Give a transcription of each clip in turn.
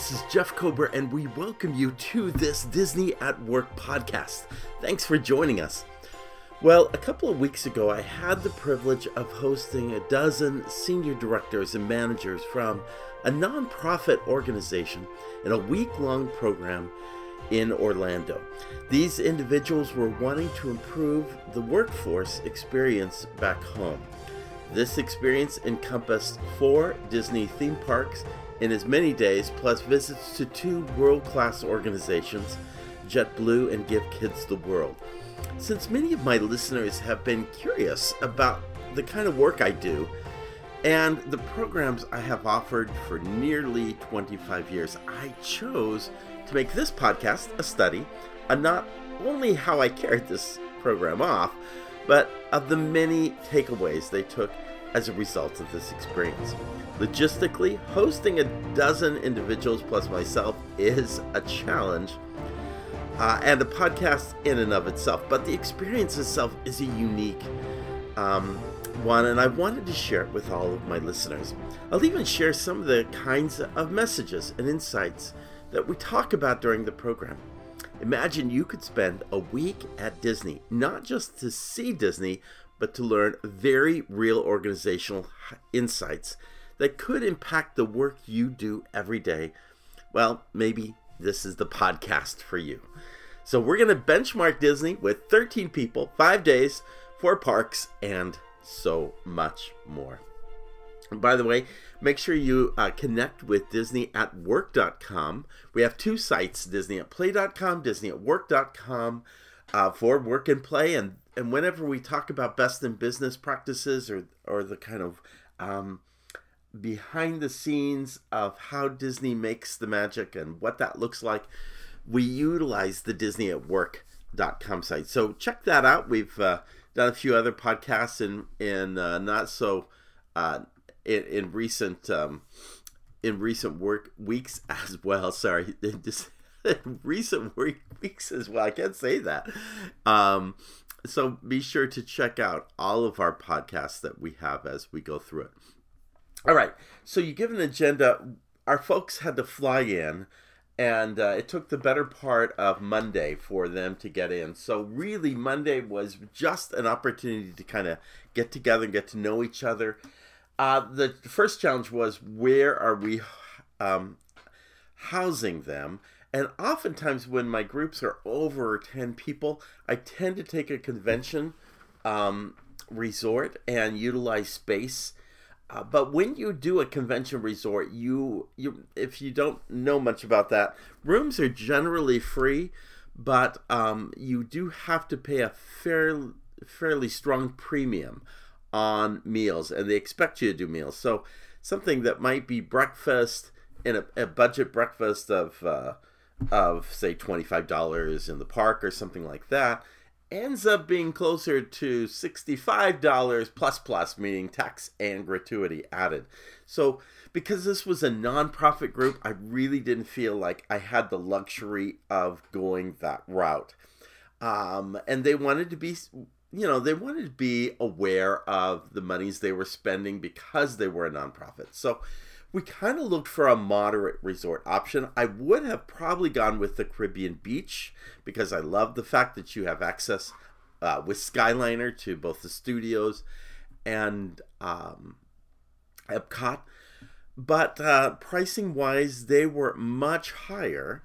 Hi, this is Jeff Kober, and we welcome you to this Disney at Work podcast. Thanks for joining us. Well, a couple of weeks ago, I had the privilege of hosting a dozen senior directors and managers from a nonprofit organization in a week long program in Orlando. These individuals were wanting to improve the workforce experience back home. This experience encompassed four Disney theme parks in as many days, plus visits to two world class organizations, JetBlue and Give Kids the World. Since many of my listeners have been curious about the kind of work I do and the programs I have offered for nearly 25 years, I chose to make this podcast a study on not only how I carried this program off, but of the many takeaways they took as a result of this experience. Logistically, hosting a dozen individuals plus myself is a challenge uh, and a podcast in and of itself, but the experience itself is a unique um, one, and I wanted to share it with all of my listeners. I'll even share some of the kinds of messages and insights that we talk about during the program. Imagine you could spend a week at Disney, not just to see Disney, but to learn very real organizational insights that could impact the work you do every day. Well, maybe this is the podcast for you. So, we're going to benchmark Disney with 13 people, five days, four parks, and so much more. And by the way, make sure you uh, connect with Disney at work.com. We have two sites Disney at play.com, Disney at work.com uh, for work and play. And, and whenever we talk about best in business practices or, or the kind of um, behind the scenes of how Disney makes the magic and what that looks like, we utilize the Disney at work.com site. So check that out. We've uh, done a few other podcasts in, in uh, not so. Uh, in, in recent um, in recent work weeks as well. Sorry, just recent work weeks as well. I can't say that. Um, so be sure to check out all of our podcasts that we have as we go through it. All right. So you give an agenda. Our folks had to fly in, and uh, it took the better part of Monday for them to get in. So really, Monday was just an opportunity to kind of get together and get to know each other uh, the first challenge was where are we um, housing them? And oftentimes, when my groups are over 10 people, I tend to take a convention um, resort and utilize space. Uh, but when you do a convention resort, you you if you don't know much about that, rooms are generally free, but um, you do have to pay a fair, fairly strong premium on meals and they expect you to do meals. So something that might be breakfast in a, a budget breakfast of uh, of say twenty five dollars in the park or something like that ends up being closer to sixty five dollars plus plus, meaning tax and gratuity added. So because this was a nonprofit group, I really didn't feel like I had the luxury of going that route. Um, and they wanted to be you know, they wanted to be aware of the monies they were spending because they were a nonprofit. So we kind of looked for a moderate resort option. I would have probably gone with the Caribbean Beach because I love the fact that you have access uh, with Skyliner to both the studios and um, Epcot. But uh, pricing wise, they were much higher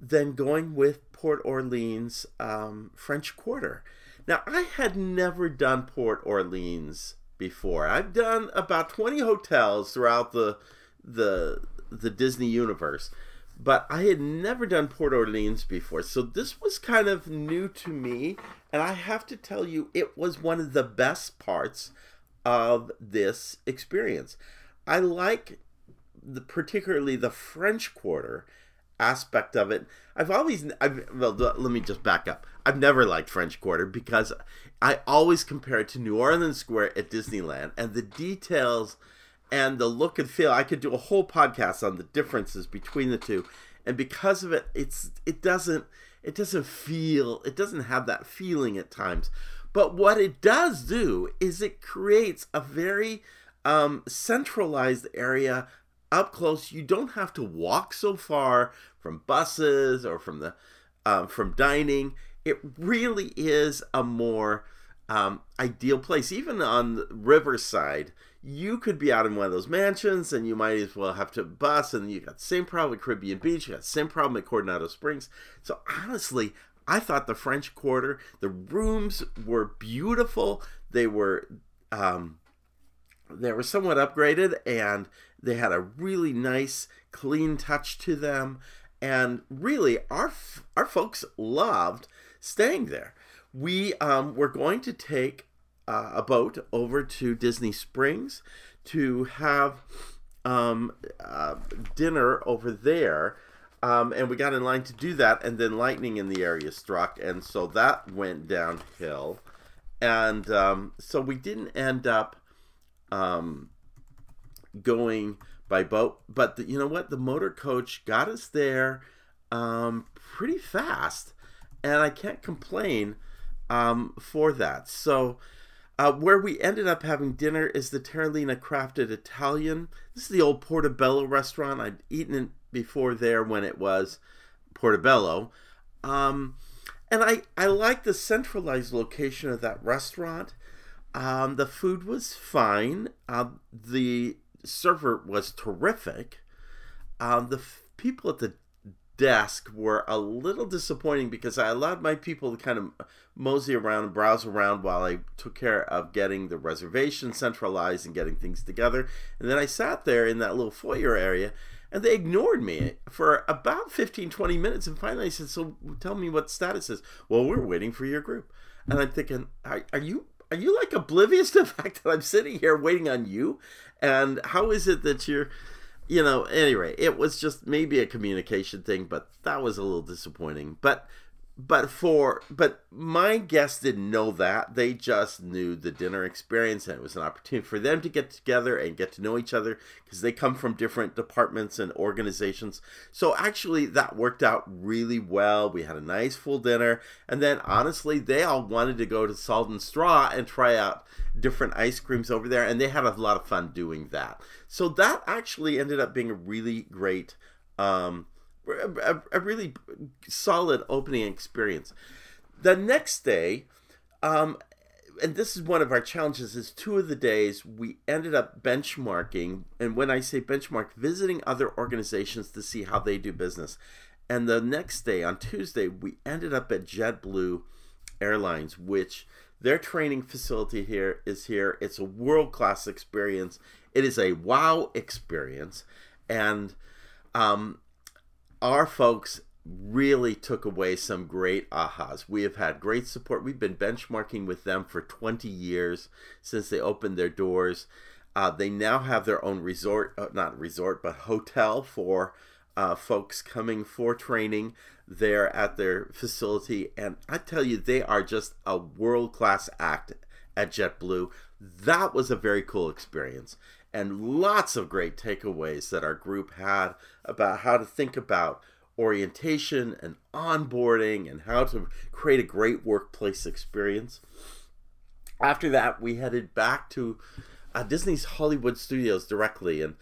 than going with Port Orleans um, French Quarter. Now, I had never done Port Orleans before. I've done about 20 hotels throughout the the the Disney universe, but I had never done Port Orleans before. So this was kind of new to me, and I have to tell you it was one of the best parts of this experience. I like the particularly the French Quarter aspect of it. I've always, I've, well, let me just back up. I've never liked French Quarter because I always compare it to New Orleans Square at Disneyland and the details and the look and feel. I could do a whole podcast on the differences between the two, and because of it, it's it doesn't it doesn't feel it doesn't have that feeling at times. But what it does do is it creates a very um, centralized area up close. You don't have to walk so far from buses or from the um, from dining. It really is a more um, ideal place. Even on Riverside, you could be out in one of those mansions and you might as well have to bus. And you got the same problem at Caribbean Beach, you got the same problem at Coronado Springs. So honestly, I thought the French Quarter, the rooms were beautiful. They were um, they were somewhat upgraded and they had a really nice, clean touch to them. And really, our our folks loved staying there. We um, were going to take uh, a boat over to Disney Springs to have um, uh, dinner over there. Um, and we got in line to do that, and then lightning in the area struck, and so that went downhill. And um, so we didn't end up um, going by boat, but the, you know what? The motor coach got us there um, pretty fast, and I can't complain um, for that. So uh, where we ended up having dinner is the Terralina Crafted Italian. This is the old Portobello restaurant. I'd eaten it before there when it was Portobello. Um, and I, I like the centralized location of that restaurant. Um, the food was fine. Uh, the server was terrific. Um, the f- people at the desk were a little disappointing because I allowed my people to kind of mosey around and browse around while I took care of getting the reservation centralized and getting things together. And then I sat there in that little foyer area and they ignored me for about 15 20 minutes and finally I said so tell me what status is. Well we're waiting for your group. And I'm thinking are, are you are you like oblivious to the fact that I'm sitting here waiting on you? And how is it that you're you know, anyway, it was just maybe a communication thing, but that was a little disappointing. But but for but my guests didn't know that. They just knew the dinner experience and it was an opportunity for them to get together and get to know each other because they come from different departments and organizations. So actually that worked out really well. We had a nice full dinner. And then honestly they all wanted to go to salt and straw and try out different ice creams over there and they had a lot of fun doing that. So that actually ended up being a really great um, a, a really solid opening experience. The next day, um, and this is one of our challenges is two of the days we ended up benchmarking and when i say benchmark visiting other organizations to see how they do business. And the next day on tuesday we ended up at jetblue airlines which their training facility here is here. It's a world class experience. It is a wow experience. And um, our folks really took away some great ahas. We have had great support. We've been benchmarking with them for 20 years since they opened their doors. Uh, they now have their own resort, uh, not resort, but hotel for uh, folks coming for training there at their facility. And I tell you, they are just a world class act at JetBlue. That was a very cool experience and lots of great takeaways that our group had about how to think about orientation and onboarding and how to create a great workplace experience. After that, we headed back to uh, Disney's Hollywood Studios directly, and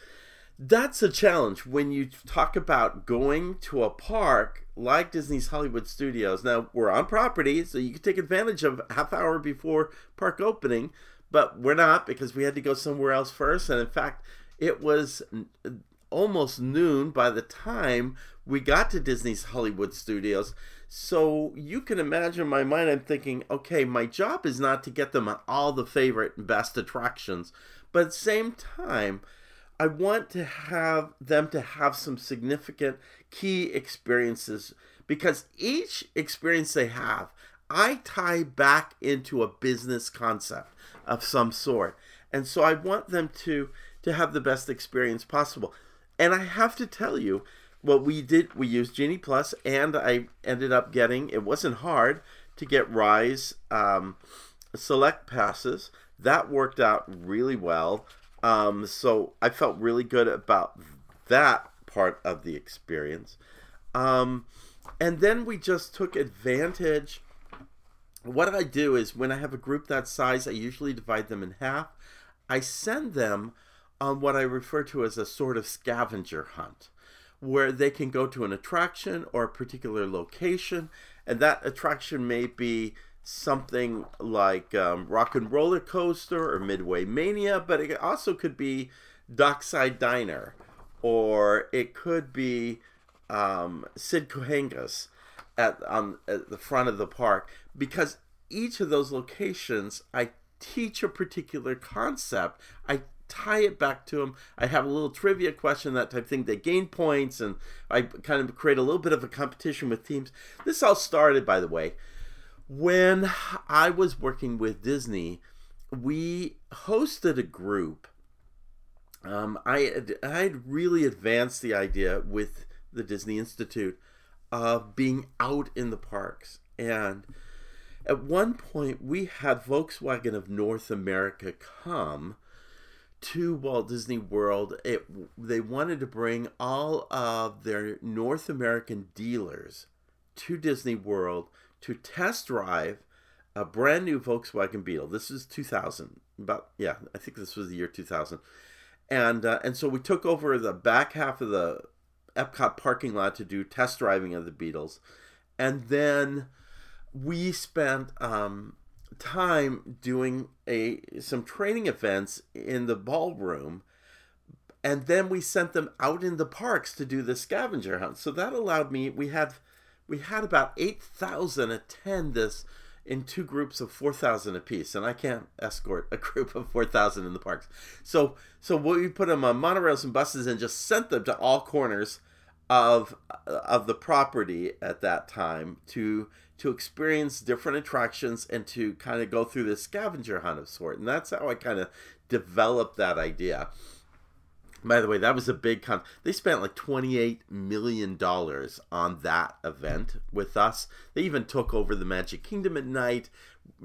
that's a challenge when you talk about going to a park like Disney's Hollywood Studios. Now, we're on property, so you can take advantage of half hour before park opening, but we're not because we had to go somewhere else first. And in fact, it was almost noon by the time we got to Disney's Hollywood Studios. So you can imagine in my mind, I'm thinking, okay, my job is not to get them on all the favorite and best attractions, but at the same time, I want to have them to have some significant key experiences because each experience they have, I tie back into a business concept of some sort. And so I want them to to have the best experience possible. And I have to tell you, what we did, we used Genie Plus, and I ended up getting. It wasn't hard to get Rise um, Select passes. That worked out really well. Um, so I felt really good about that part of the experience. Um, and then we just took advantage what I do is when I have a group that size, I usually divide them in half. I send them on what I refer to as a sort of scavenger hunt, where they can go to an attraction or a particular location, and that attraction may be something like um, Rock and Roller Coaster or Midway Mania, but it also could be Dockside Diner, or it could be um, Sid Cahuenga's at on at the front of the park because each of those locations I teach a particular concept. I tie it back to them. I have a little trivia question, that type thing. They gain points, and I kind of create a little bit of a competition with teams. This all started, by the way, when I was working with Disney. We hosted a group. Um, I had, I had really advanced the idea with the Disney Institute of being out in the parks. And at one point, we had Volkswagen of North America come to Walt Disney World. It, they wanted to bring all of their North American dealers to Disney World to test drive a brand new Volkswagen Beetle. This is 2000, about yeah, I think this was the year 2000, and uh, and so we took over the back half of the Epcot parking lot to do test driving of the Beetles, and then we spent um, time doing a some training events in the ballroom. And then we sent them out in the parks to do the scavenger hunt. So that allowed me we had we had about 8000 attend this in two groups of 4000 apiece and i can't escort a group of 4000 in the parks so so we put them on monorails and buses and just sent them to all corners of of the property at that time to to experience different attractions and to kind of go through this scavenger hunt of sort. And that's how I kind of developed that idea. By the way, that was a big con. They spent like $28 million on that event with us. They even took over the Magic Kingdom at night,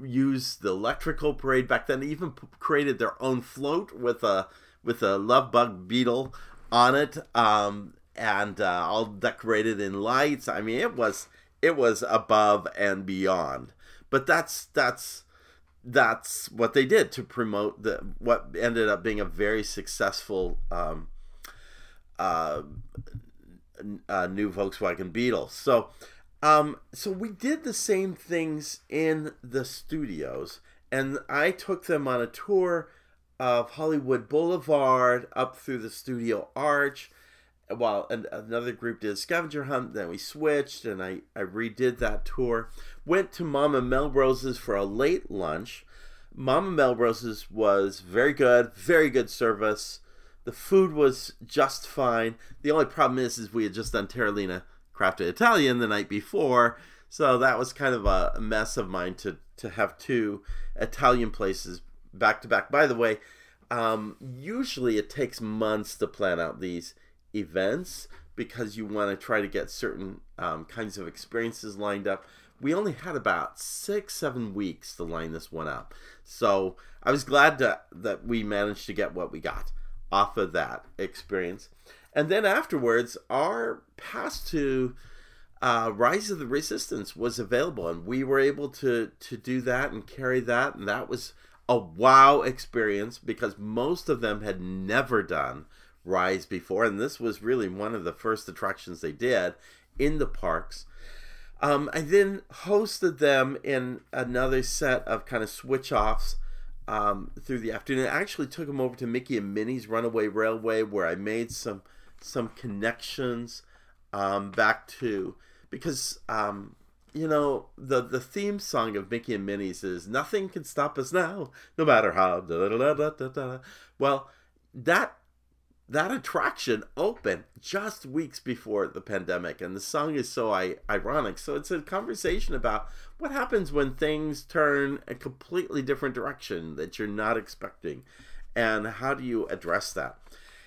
used the electrical parade back then. They even created their own float with a with a love bug beetle on it, um, and uh, all decorated in lights. I mean, it was it was above and beyond. But that's that's that's what they did to promote the what ended up being a very successful um, uh, uh, new Volkswagen Beetle. So um, so we did the same things in the studios, and I took them on a tour of Hollywood Boulevard up through the studio arch while another group did a scavenger hunt then we switched and I, I redid that tour. Went to mama melrose's for a late lunch. Mama melrose's was very good very good service. The food was just fine. The only problem is is we had just done terralina crafted italian the night before so that was kind of a mess of mine to to have two italian places back to back. By the way um, usually it takes months to plan out these events because you want to try to get certain um, kinds of experiences lined up. We only had about six, seven weeks to line this one up. So I was glad to, that we managed to get what we got off of that experience. And then afterwards, our pass to uh, Rise of the Resistance was available, and we were able to to do that and carry that, and that was a wow experience because most of them had never done Rise before, and this was really one of the first attractions they did in the parks. Um, I then hosted them in another set of kind of switch offs um, through the afternoon. I actually took them over to Mickey and Minnie's Runaway Railway, where I made some some connections um, back to because um, you know the the theme song of Mickey and Minnie's is "Nothing can stop us now, no matter how." Da, da, da, well, that that attraction opened just weeks before the pandemic and the song is so I- ironic. So it's a conversation about what happens when things turn a completely different direction that you're not expecting and how do you address that?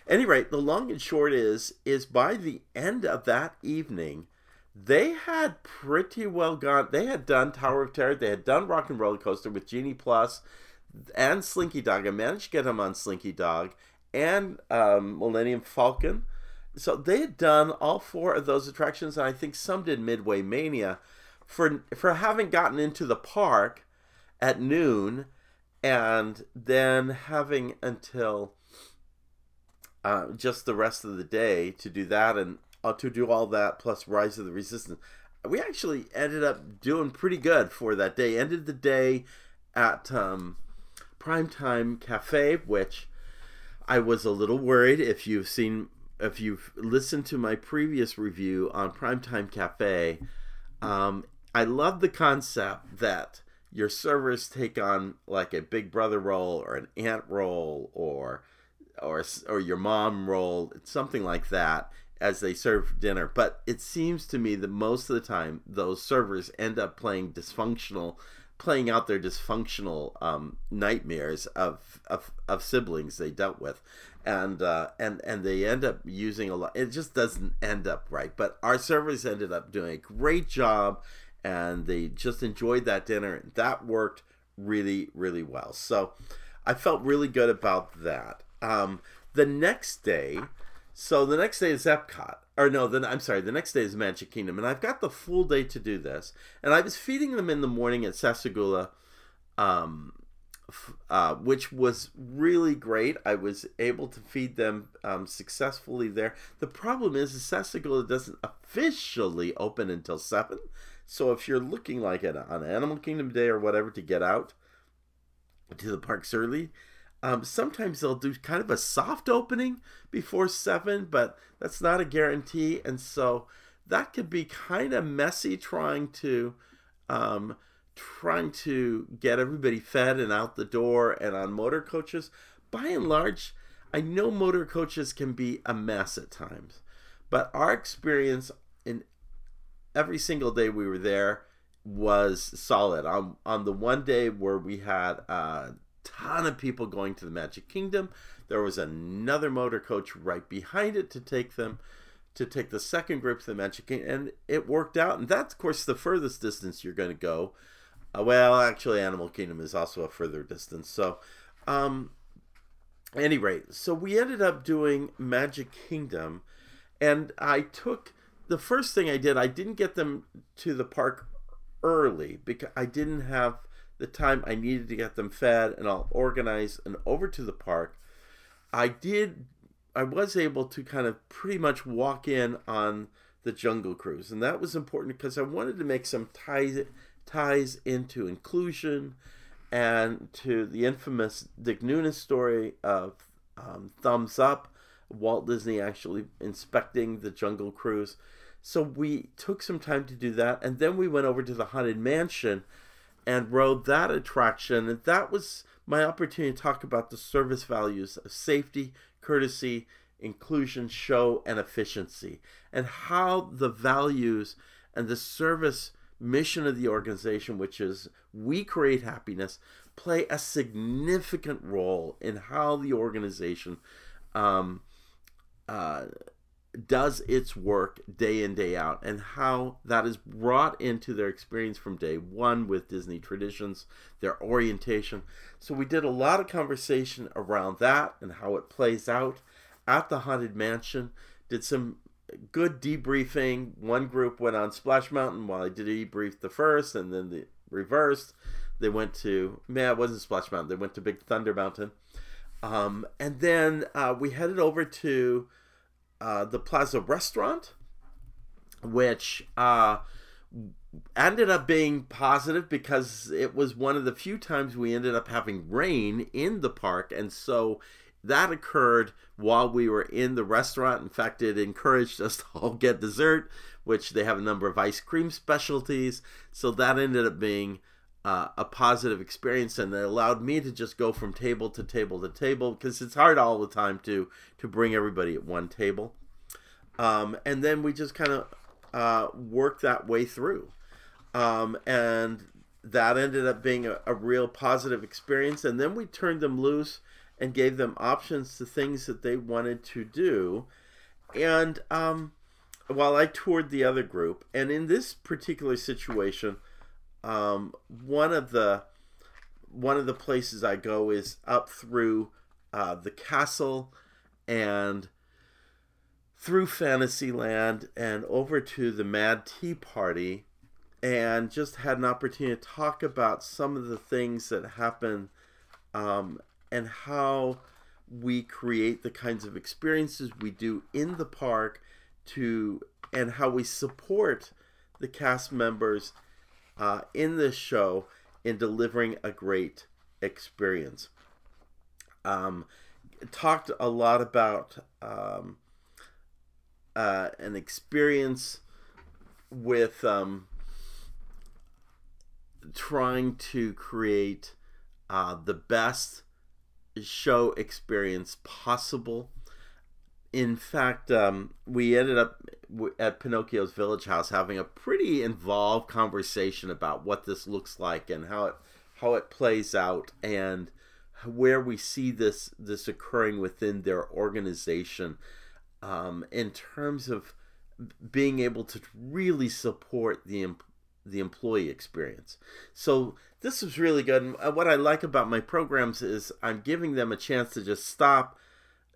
Any rate the long and short is is by the end of that evening they had pretty well gone they had done tower of terror they had done rock and roller coaster with genie plus and slinky dog i managed to get him on slinky dog and um, Millennium Falcon. So they had done all four of those attractions, and I think some did Midway Mania. For for having gotten into the park at noon, and then having until uh, just the rest of the day to do that and uh, to do all that plus Rise of the Resistance. We actually ended up doing pretty good for that day. Ended the day at um, Primetime Cafe, which I was a little worried if you've seen if you've listened to my previous review on Primetime Cafe, um, I love the concept that your servers take on like a big brother role or an aunt role or or or your mom role, something like that as they serve dinner. But it seems to me that most of the time those servers end up playing dysfunctional playing out their dysfunctional um, nightmares of, of of siblings they dealt with, and uh, and and they end up using a lot. It just doesn't end up right. But our servers ended up doing a great job, and they just enjoyed that dinner. and That worked really really well. So I felt really good about that. Um, the next day, so the next day is Epcot, or no, then I'm sorry, the next day is Magic Kingdom, and I've got the full day to do this. And I was feeding them in the morning at Sassagoula, um, uh, which was really great. I was able to feed them um, successfully there. The problem is, Sassagoula doesn't officially open until seven. So if you're looking like on Animal Kingdom Day or whatever to get out to the parks early, um, sometimes they'll do kind of a soft opening before seven, but that's not a guarantee, and so that could be kind of messy trying to um, trying to get everybody fed and out the door and on motor coaches. By and large, I know motor coaches can be a mess at times, but our experience in every single day we were there was solid. On on the one day where we had uh, ton of people going to the Magic Kingdom. There was another motor coach right behind it to take them to take the second group to the Magic Kingdom, and it worked out. And that's, of course, the furthest distance you're going to go. Uh, well, actually, Animal Kingdom is also a further distance. So, um, any rate, so we ended up doing Magic Kingdom, and I took the first thing I did. I didn't get them to the park early because I didn't have the time I needed to get them fed and all organized and over to the park, I did I was able to kind of pretty much walk in on the Jungle Cruise, and that was important because I wanted to make some ties ties into inclusion and to the infamous Dick Nunis story of um, Thumbs Up, Walt Disney actually inspecting the Jungle Cruise. So we took some time to do that, and then we went over to the Haunted Mansion and rode that attraction. And that was my opportunity to talk about the service values of safety, courtesy, inclusion, show, and efficiency, and how the values and the service mission of the organization, which is we create happiness, play a significant role in how the organization um, uh, does its work day in day out and how that is brought into their experience from day one with disney traditions their orientation. So we did a lot of conversation around that and how it plays out at the haunted mansion. Did some good debriefing. One group went on splash mountain while i did debrief the first and then the reversed they went to man it wasn't splash mountain. They went to big thunder mountain. Um, and then uh, we headed over to uh, the Plaza Restaurant, which uh, ended up being positive because it was one of the few times we ended up having rain in the park, and so that occurred while we were in the restaurant. In fact, it encouraged us to all get dessert, which they have a number of ice cream specialties. So that ended up being uh, a positive experience, and it allowed me to just go from table to table to table because it's hard all the time to to bring everybody at one table. Um, and then we just kind of uh, worked that way through, um, and that ended up being a, a real positive experience. And then we turned them loose and gave them options to things that they wanted to do. And um, while I toured the other group, and in this particular situation um, one of the one of the places I go is up through uh, the castle and through Fantasyland and over to the Mad Tea Party, and just had an opportunity to talk about some of the things that happen um, and how we create the kinds of experiences we do in the park to and how we support the cast members uh, in this show in delivering a great experience. Um, talked a lot about um, uh, an experience with um, trying to create uh, the best show experience possible. In fact, um, we ended up at Pinocchio's Village Haus having a pretty involved conversation about what this looks like and how it how it plays out and where we see this this occurring within their organization um, in terms of being able to really support the the employee experience. So this was really good. And what I like about my programs is I'm giving them a chance to just stop.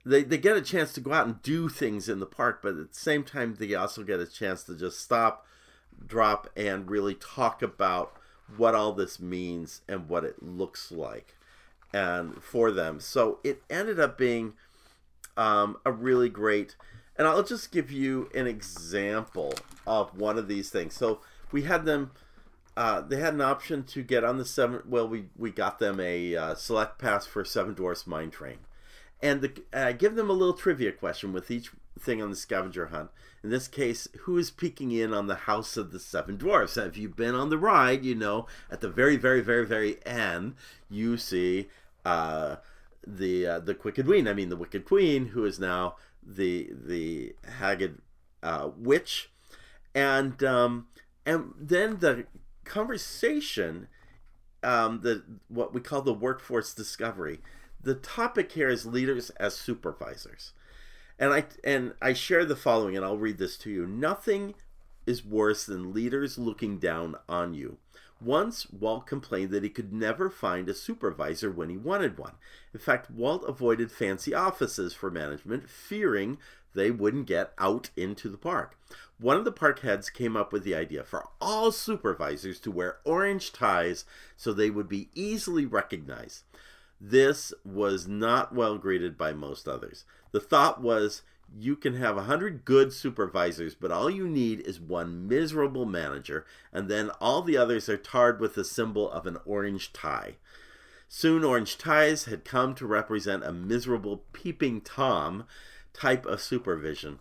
They, they get a chance to go out and do things in the park, but at the same time, they also get a chance to just stop, drop, and really talk about what all this means and what it looks like and for them. So it ended up being um, a really great. And I'll just give you an example of one of these things. So we had them uh, they had an option to get on the seven. Well, we we got them a uh, select pass for Seven Dwarfs Mine Train, and the, uh, give them a little trivia question with each thing on the scavenger hunt. In this case, who is peeking in on the House of the Seven Dwarfs? If you've been on the ride, you know at the very, very, very, very end, you see uh, the uh, the Wicked Queen. I mean, the Wicked Queen, who is now the the Haggard uh, witch, and um, and then the conversation, um, the what we call the workforce discovery. The topic here is leaders as supervisors, and I and I share the following, and I'll read this to you. Nothing is worse than leaders looking down on you. Once, Walt complained that he could never find a supervisor when he wanted one. In fact, Walt avoided fancy offices for management, fearing they wouldn't get out into the park. One of the park heads came up with the idea for all supervisors to wear orange ties so they would be easily recognized. This was not well greeted by most others. The thought was you can have a hundred good supervisors, but all you need is one miserable manager, and then all the others are tarred with the symbol of an orange tie. Soon, orange ties had come to represent a miserable peeping Tom type of supervision.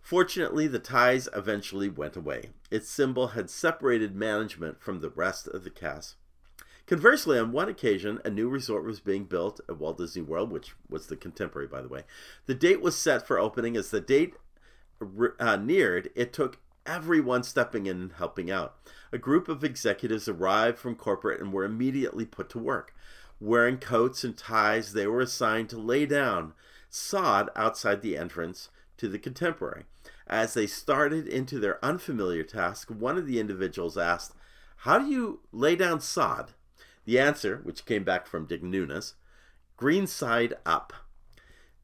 Fortunately, the ties eventually went away. Its symbol had separated management from the rest of the cast. Conversely, on one occasion, a new resort was being built at Walt Disney World, which was the contemporary, by the way. The date was set for opening. As the date uh, neared, it took everyone stepping in and helping out. A group of executives arrived from corporate and were immediately put to work. Wearing coats and ties, they were assigned to lay down sod outside the entrance to the contemporary. As they started into their unfamiliar task, one of the individuals asked, How do you lay down sod? The answer, which came back from Dick Nunis, green side up.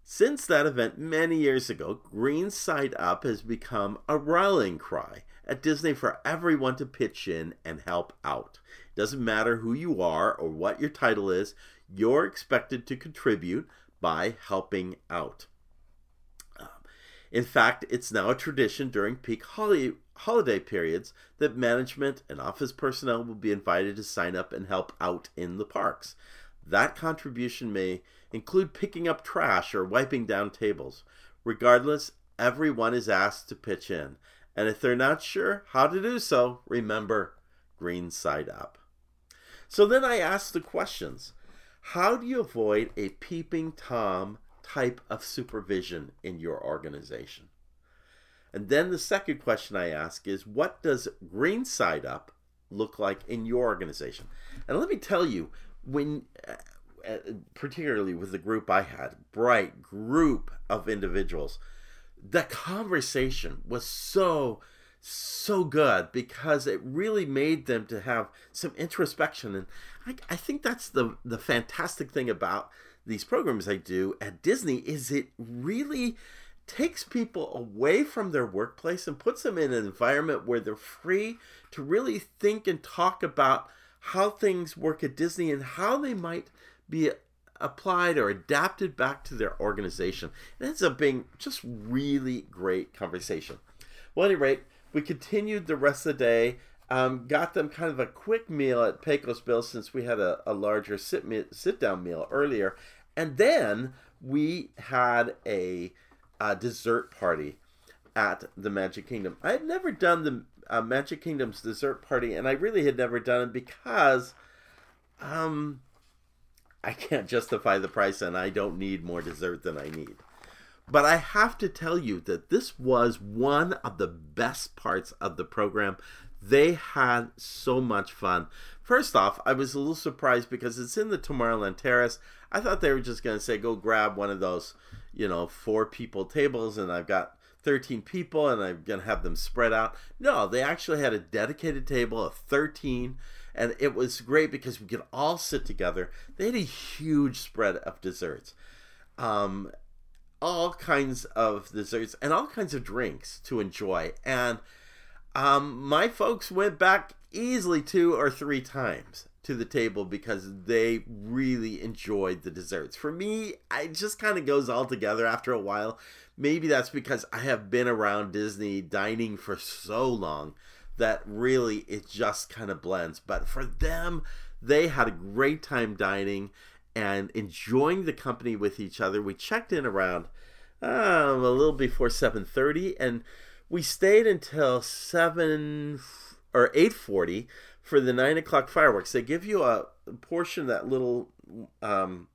Since that event many years ago, green side up has become a rallying cry at Disney for everyone to pitch in and help out. It doesn't matter who you are or what your title is, you're expected to contribute by helping out. Um, in fact, it's now a tradition during peak holiday, holiday periods that management and office personnel will be invited to sign up and help out in the parks. That contribution may include picking up trash or wiping down tables. Regardless, everyone is asked to pitch in. And if they're not sure how to do so, remember green side up. So then I ask the questions How do you avoid a peeping Tom type of supervision in your organization? And then the second question I ask is what does green side up look like in your organization? And let me tell you, when uh, uh, particularly with the group I had, bright group of individuals, the conversation was so so good because it really made them to have some introspection and I, I think that's the the fantastic thing about these programs I do at Disney is it really takes people away from their workplace and puts them in an environment where they're free to really think and talk about how things work at Disney and how they might be applied or adapted back to their organization. It ends up being just really great conversation. Well, at any rate, we continued the rest of the day. Um, got them kind of a quick meal at Pecos Bill since we had a, a larger sit sit down meal earlier, and then we had a, a dessert party at the Magic Kingdom. I had never done the uh, Magic Kingdom's dessert party, and I really had never done it because, um, I can't justify the price, and I don't need more dessert than I need. But I have to tell you that this was one of the best parts of the program. They had so much fun. First off, I was a little surprised because it's in the Tomorrowland Terrace. I thought they were just going to say, go grab one of those, you know, four people tables, and I've got 13 people and I'm going to have them spread out. No, they actually had a dedicated table of 13 and it was great because we could all sit together. They had a huge spread of desserts. Um, all kinds of desserts and all kinds of drinks to enjoy. And um, my folks went back easily two or three times to the table because they really enjoyed the desserts. For me, it just kind of goes all together after a while. Maybe that's because I have been around Disney dining for so long that really it just kind of blends. But for them, they had a great time dining and enjoying the company with each other. We checked in around um, a little before 7:30 and we stayed until 7 or 8:40 for the 9 o'clock fireworks. They give you a portion of that little um,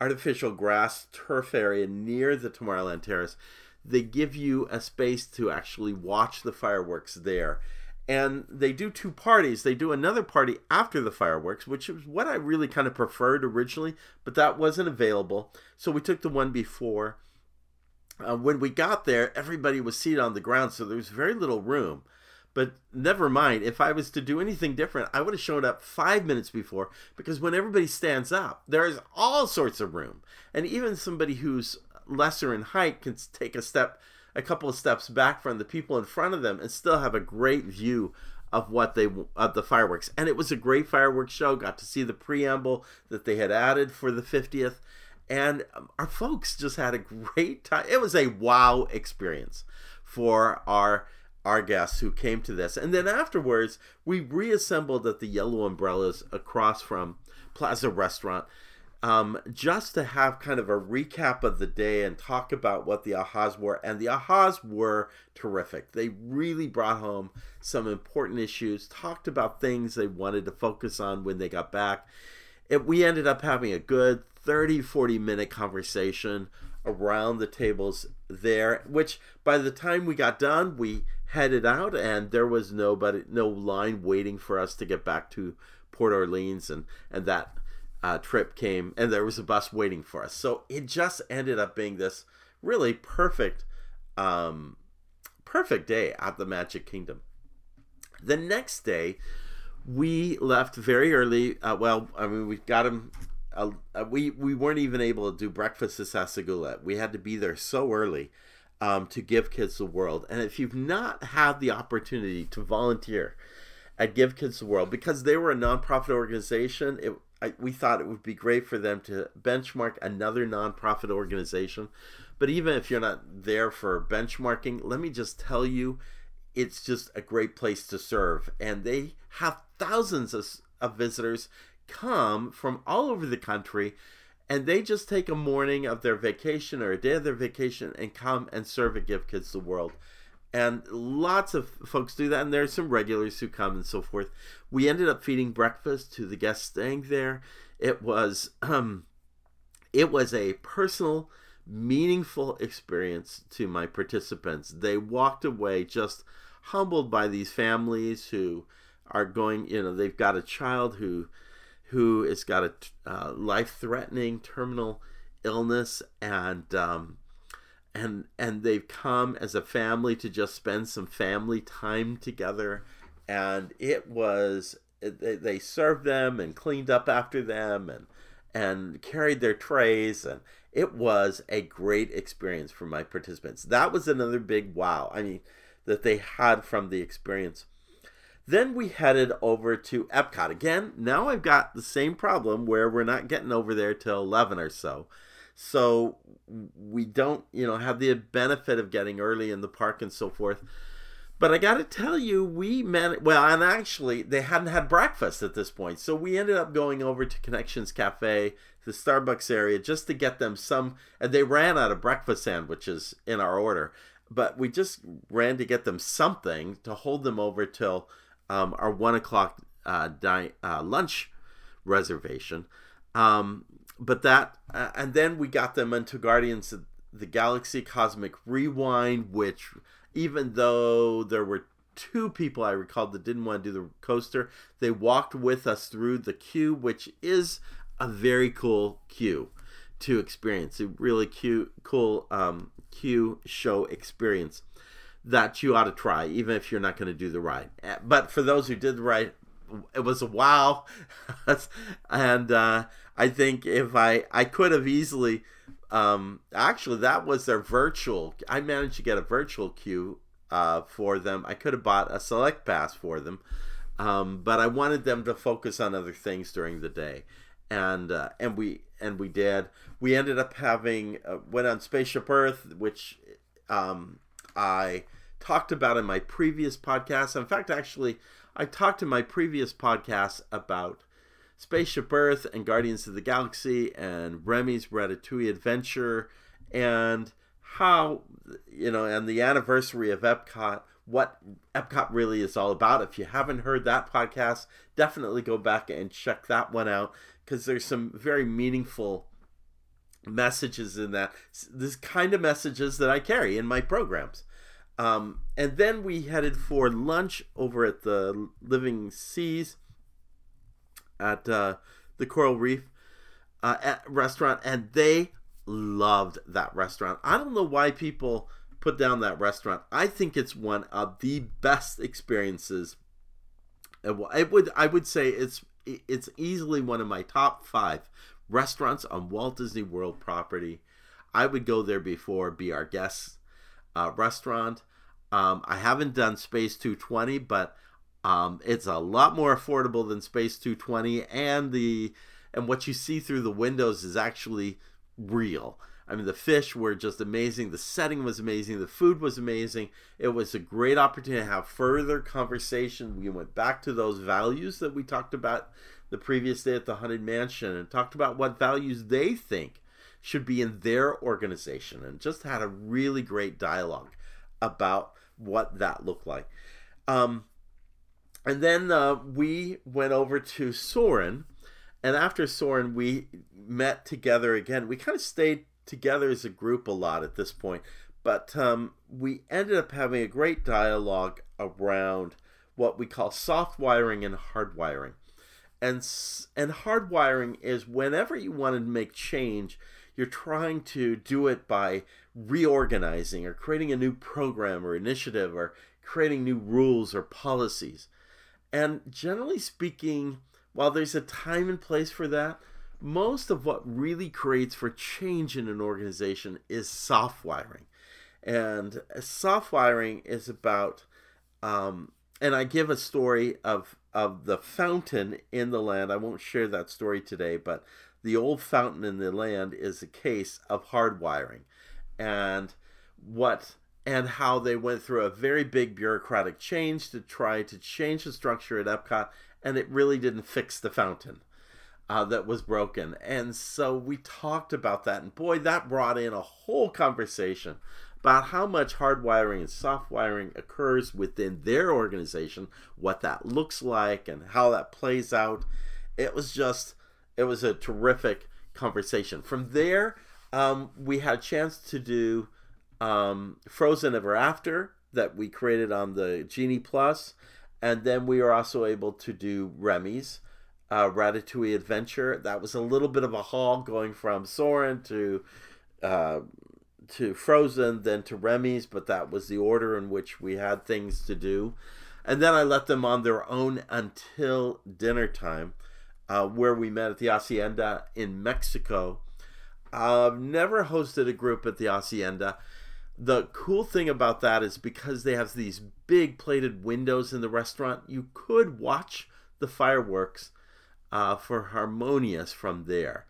artificial grass turf area near the Tomorrowland Terrace. They give you a space to actually watch the fireworks there and they do two parties. They do another party after the fireworks, which is what I really kind of preferred originally, but that wasn't available. So we took the one before. Uh, when we got there, everybody was seated on the ground, so there was very little room. But never mind, if I was to do anything different, I would have shown up five minutes before because when everybody stands up, there's all sorts of room. And even somebody who's lesser in height can take a step a couple of steps back from the people in front of them and still have a great view of what they of the fireworks and it was a great fireworks show got to see the preamble that they had added for the 50th and um, our folks just had a great time it was a wow experience for our our guests who came to this and then afterwards we reassembled at the yellow umbrellas across from plaza restaurant um, just to have kind of a recap of the day and talk about what the ahas were. And the ahas were terrific. They really brought home some important issues, talked about things they wanted to focus on when they got back. It, we ended up having a good 30, 40 minute conversation around the tables there, which by the time we got done, we headed out and there was nobody, no line waiting for us to get back to Port Orleans and, and that uh, trip came and there was a bus waiting for us. So it just ended up being this really perfect, um, perfect day at the Magic Kingdom. The next day, we left very early. Uh, well, I mean, we got him. Uh, uh, we we weren't even able to do breakfast at Sassagoula. We had to be there so early um, to give kids the world. And if you've not had the opportunity to volunteer at Give Kids the World, because they were a nonprofit organization, it I, we thought it would be great for them to benchmark another nonprofit organization. But even if you're not there for benchmarking, let me just tell you, it's just a great place to serve. And they have thousands of, of visitors come from all over the country and they just take a morning of their vacation or a day of their vacation and come and serve at Give Kids the World. And lots of folks do that and there are some regulars who come and so forth. We ended up feeding breakfast to the guests staying there. It was um it was a personal meaningful experience to my participants. They walked away just humbled by these families who are going you know they've got a child who who has got a uh, life-threatening terminal illness and um, and and they've come as a family to just spend some family time together. And it was they, they served them and cleaned up after them and and carried their trays. And it was a great experience for my participants. That was another big wow i mean that they had from the experience Then we headed over to Epcot. Again, now I've got the same problem where we're not getting over there till 11 or so. So we don't, you know, have the benefit of getting early in the park and so forth. But I got to tell you, we managed, well, and actually, they hadn't had breakfast at this point. So we ended up going over to Connections Cafe, the Starbucks area, just to get them some, and they ran out of breakfast sandwiches in our order. But we just ran to get them something to hold them over till um, our one o'clock uh, di- uh, lunch reservation. Um, but that, uh, and then we got them into Guardians of the Galaxy Cosmic Rewind, which even though there were two people I recalled that didn't want to do the coaster, they walked with us through the queue, which is a very cool queue to experience. A really cute, cool um, queue show experience that you ought to try, even if you're not going to do the ride. Eh, but for those who did the ride, it was a wow, and uh, I think if I I could have easily, um, actually that was their virtual. I managed to get a virtual queue uh, for them. I could have bought a select pass for them, um, but I wanted them to focus on other things during the day, and uh, and we and we did. We ended up having uh, went on Spaceship Earth, which um, I talked about in my previous podcast. In fact, actually, I talked in my previous podcast about Spaceship Earth and Guardians of the Galaxy and Remy's Ratatouille Adventure and how, you know, and the anniversary of Epcot, what Epcot really is all about. If you haven't heard that podcast, definitely go back and check that one out because there's some very meaningful messages in that. This kind of messages that I carry in my programs. Um, and then we headed for lunch over at the Living Seas at uh, the Coral Reef uh, restaurant, and they loved that restaurant. I don't know why people put down that restaurant. I think it's one of the best experiences. I would I would say it's it's easily one of my top five restaurants on Walt Disney World property. I would go there before be our guest uh, restaurant. Um, I haven't done Space 220, but um, it's a lot more affordable than Space 220, and the and what you see through the windows is actually real. I mean, the fish were just amazing. The setting was amazing. The food was amazing. It was a great opportunity to have further conversation. We went back to those values that we talked about the previous day at the Haunted Mansion and talked about what values they think should be in their organization and just had a really great dialogue about what that looked like. Um, and then uh, we went over to Soarin', and after Soarin', we met together again. We kind of stayed together as a group a lot at this point, but um, we ended up having a great dialogue around what we call soft wiring and hard wiring. And, and hard wiring is whenever you want to make change, you're trying to do it by reorganizing or creating a new program or initiative or creating new rules or policies. And generally speaking, while there's a time and place for that, most of what really creates for change in an organization is soft wiring. And soft wiring is about, um, and I give a story of, of the fountain in the land. I won't share that story today, but the old fountain in the land is a case of hardwiring. And what and how they went through a very big bureaucratic change to try to change the structure at Epcot, and it really didn't fix the fountain uh, that was broken. And so we talked about that, and boy, that brought in a whole conversation about how much hardwiring and soft wiring occurs within their organization, what that looks like, and how that plays out. It was just, it was a terrific conversation. From there, um, we had a chance to do um, Frozen Ever After that we created on the Genie Plus, and then we were also able to do Remy's uh, Ratatouille Adventure. That was a little bit of a haul going from Soarin' to uh, to Frozen, then to Remy's, but that was the order in which we had things to do. And then I let them on their own until dinner time, uh, where we met at the Hacienda in Mexico. I've never hosted a group at the Hacienda the cool thing about that is because they have these big plated windows in the restaurant, you could watch the fireworks uh, for Harmonious from there.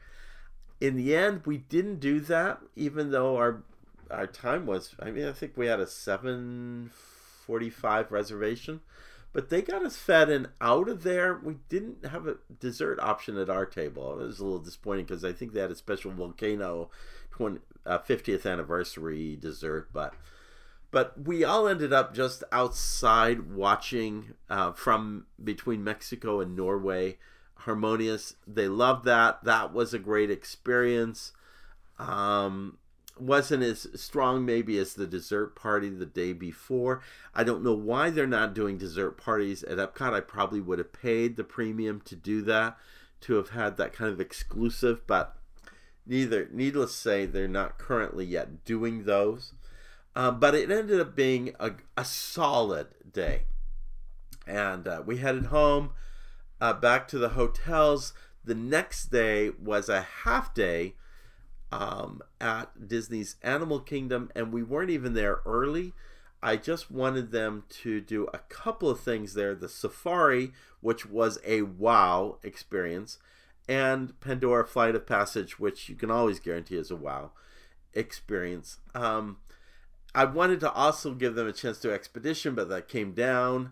In the end, we didn't do that, even though our our time was. I mean, I think we had a seven forty five reservation, but they got us fed and out of there. We didn't have a dessert option at our table. It was a little disappointing because I think they had a special volcano 20, uh, 50th anniversary dessert, but but we all ended up just outside watching uh, from between Mexico and Norway. Harmonious, they loved that. That was a great experience. Um, wasn't as strong maybe as the dessert party the day before. I don't know why they're not doing dessert parties at Epcot. I probably would have paid the premium to do that, to have had that kind of exclusive, but neither needless to say they're not currently yet doing those. Uh, but it ended up being a, a solid day. And uh, we headed home uh, back to the hotels. The next day was a half day um, at Disney's Animal Kingdom, and we weren't even there early. I just wanted them to do a couple of things there the safari, which was a wow experience, and Pandora Flight of Passage, which you can always guarantee is a wow experience. Um, I wanted to also give them a chance to expedition, but that came down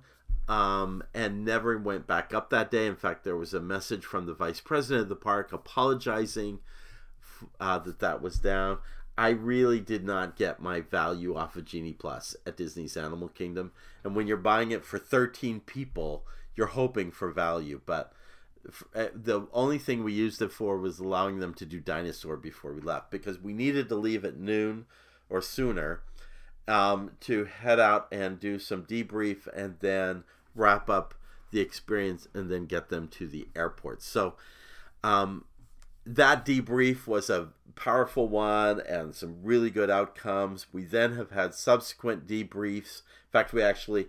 um, and never went back up that day. In fact, there was a message from the vice president of the park apologizing uh, that that was down. I really did not get my value off of Genie Plus at Disney's Animal Kingdom. And when you're buying it for 13 people, you're hoping for value. But uh, the only thing we used it for was allowing them to do Dinosaur before we left because we needed to leave at noon or sooner um, to head out and do some debrief and then wrap up the experience and then get them to the airport. So, um, that debrief was a powerful one and some really good outcomes. We then have had subsequent debriefs. In fact, we actually,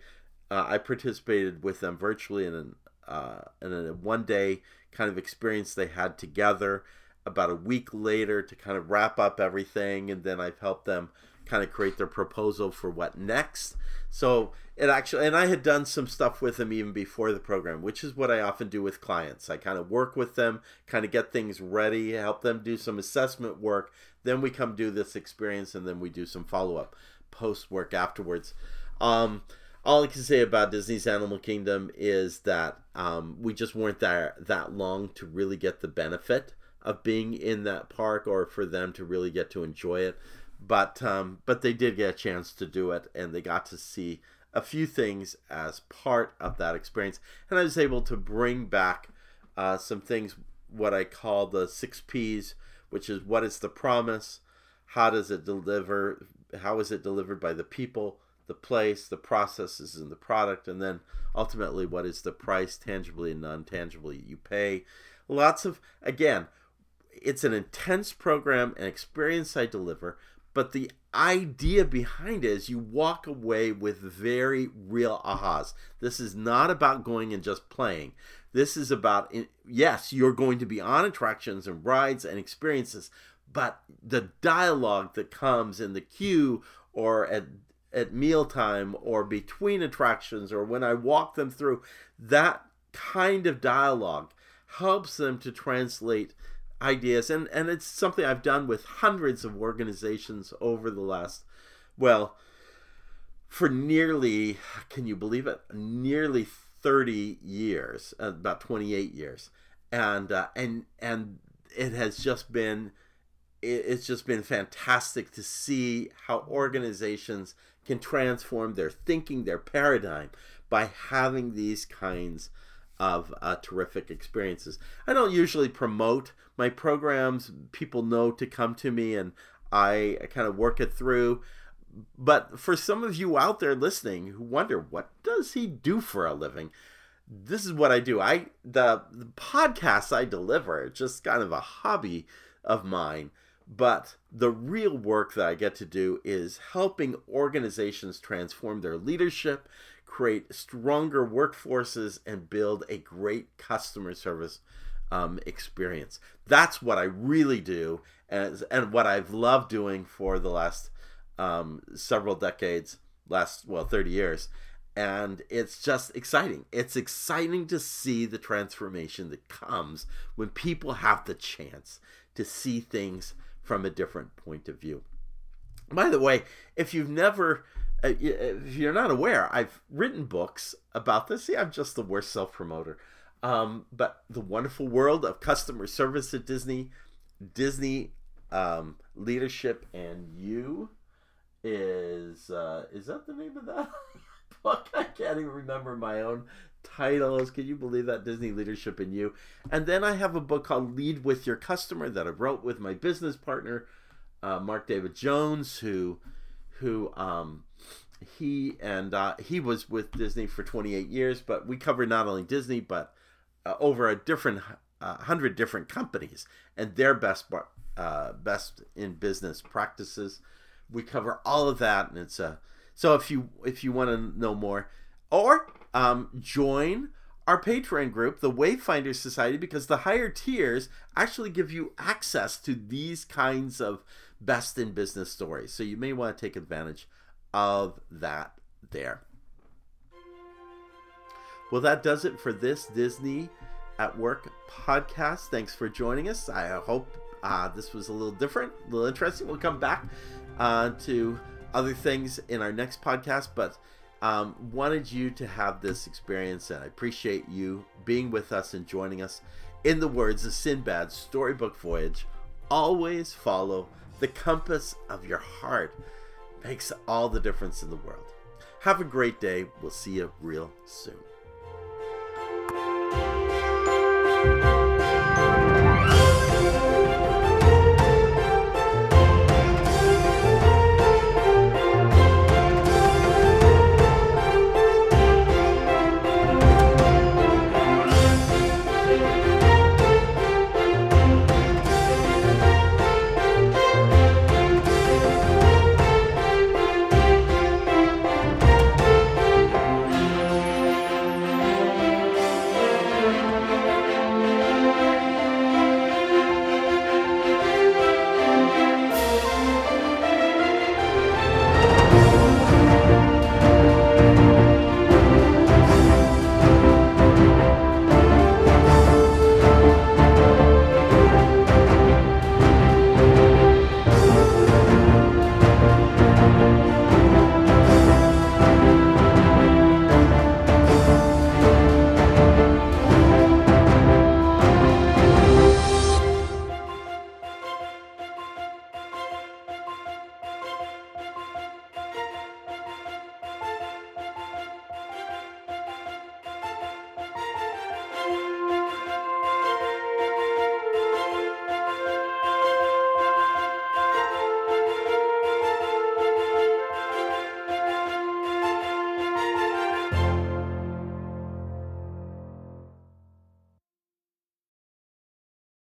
uh, I participated with them virtually in an uh, in a one day kind of experience they had together. About a week later to kind of wrap up everything, and then I've helped them kind of create their proposal for what next. So it actually, and I had done some stuff with them even before the program, which is what I often do with clients. I kind of work with them, kind of get things ready, help them do some assessment work. Then we come do this experience, and then we do some follow up post work afterwards. Um, all I can say about Disney's Animal Kingdom is that um, we just weren't there that long to really get the benefit of being in that park or for them to really get to enjoy it but um, but they did get a chance to do it, and they got to see a few things as part of that experience. And I was able to bring back uh, some things, what I call the six P's, which is what is the promise, how does it deliver, how is it delivered by the people, the place, the processes, and the product, and then ultimately what is the price, tangibly and non tangibly, you pay. Lots of, again, it's an intense program and experience I deliver, but the idea behind it is you walk away with very real ahas. This is not about going and just playing. This is about, yes, you're going to be on attractions and rides and experiences, but the dialogue that comes in the queue or at at mealtime or between attractions or when I walk them through, that kind of dialogue helps them to translate ideas and and it's something I've done with hundreds of organizations over the last well for nearly can you believe it? Nearly 30 years uh, about 28 years. And uh, and and it has just been it's just been fantastic to see how organizations can transform their thinking their paradigm by having these kinds of uh, terrific experiences. I don't usually promote my programs. People know to come to me and I, I kind of work it through. But for some of you out there listening who wonder, what does he do for a living? This is what I do. I the, the podcasts I deliver, just kind of a hobby of mine. But the real work that I get to do is helping organizations transform their leadership, create stronger workforces, and build a great customer service um, experience. That's what I really do, and and what I've loved doing for the last um, several decades, last well thirty years, and it's just exciting. It's exciting to see the transformation that comes when people have the chance to see things from a different point of view. By the way, if you've never if you're not aware, I've written books about this. See, I'm just the worst self promoter. Um, but the wonderful world of customer service at Disney, Disney um, leadership, and you is uh, is that the name of that book? I can't even remember my own titles. Can you believe that Disney leadership and you? And then I have a book called Lead with Your Customer that I wrote with my business partner, uh, Mark David Jones, who who um, he and uh, he was with Disney for 28 years, but we covered not only Disney but uh, over a different uh, hundred different companies and their best uh, best in business practices. We cover all of that, and it's a so if you if you want to know more, or um, join our Patreon group, the Wayfinder Society, because the higher tiers actually give you access to these kinds of best in business stories. So you may want to take advantage of that there. Well, that does it for this Disney at Work podcast. Thanks for joining us. I hope uh, this was a little different, a little interesting. We'll come back uh, to other things in our next podcast, but um, wanted you to have this experience, and I appreciate you being with us and joining us. In the words of Sinbad's storybook voyage, always follow the compass of your heart. Makes all the difference in the world. Have a great day. We'll see you real soon.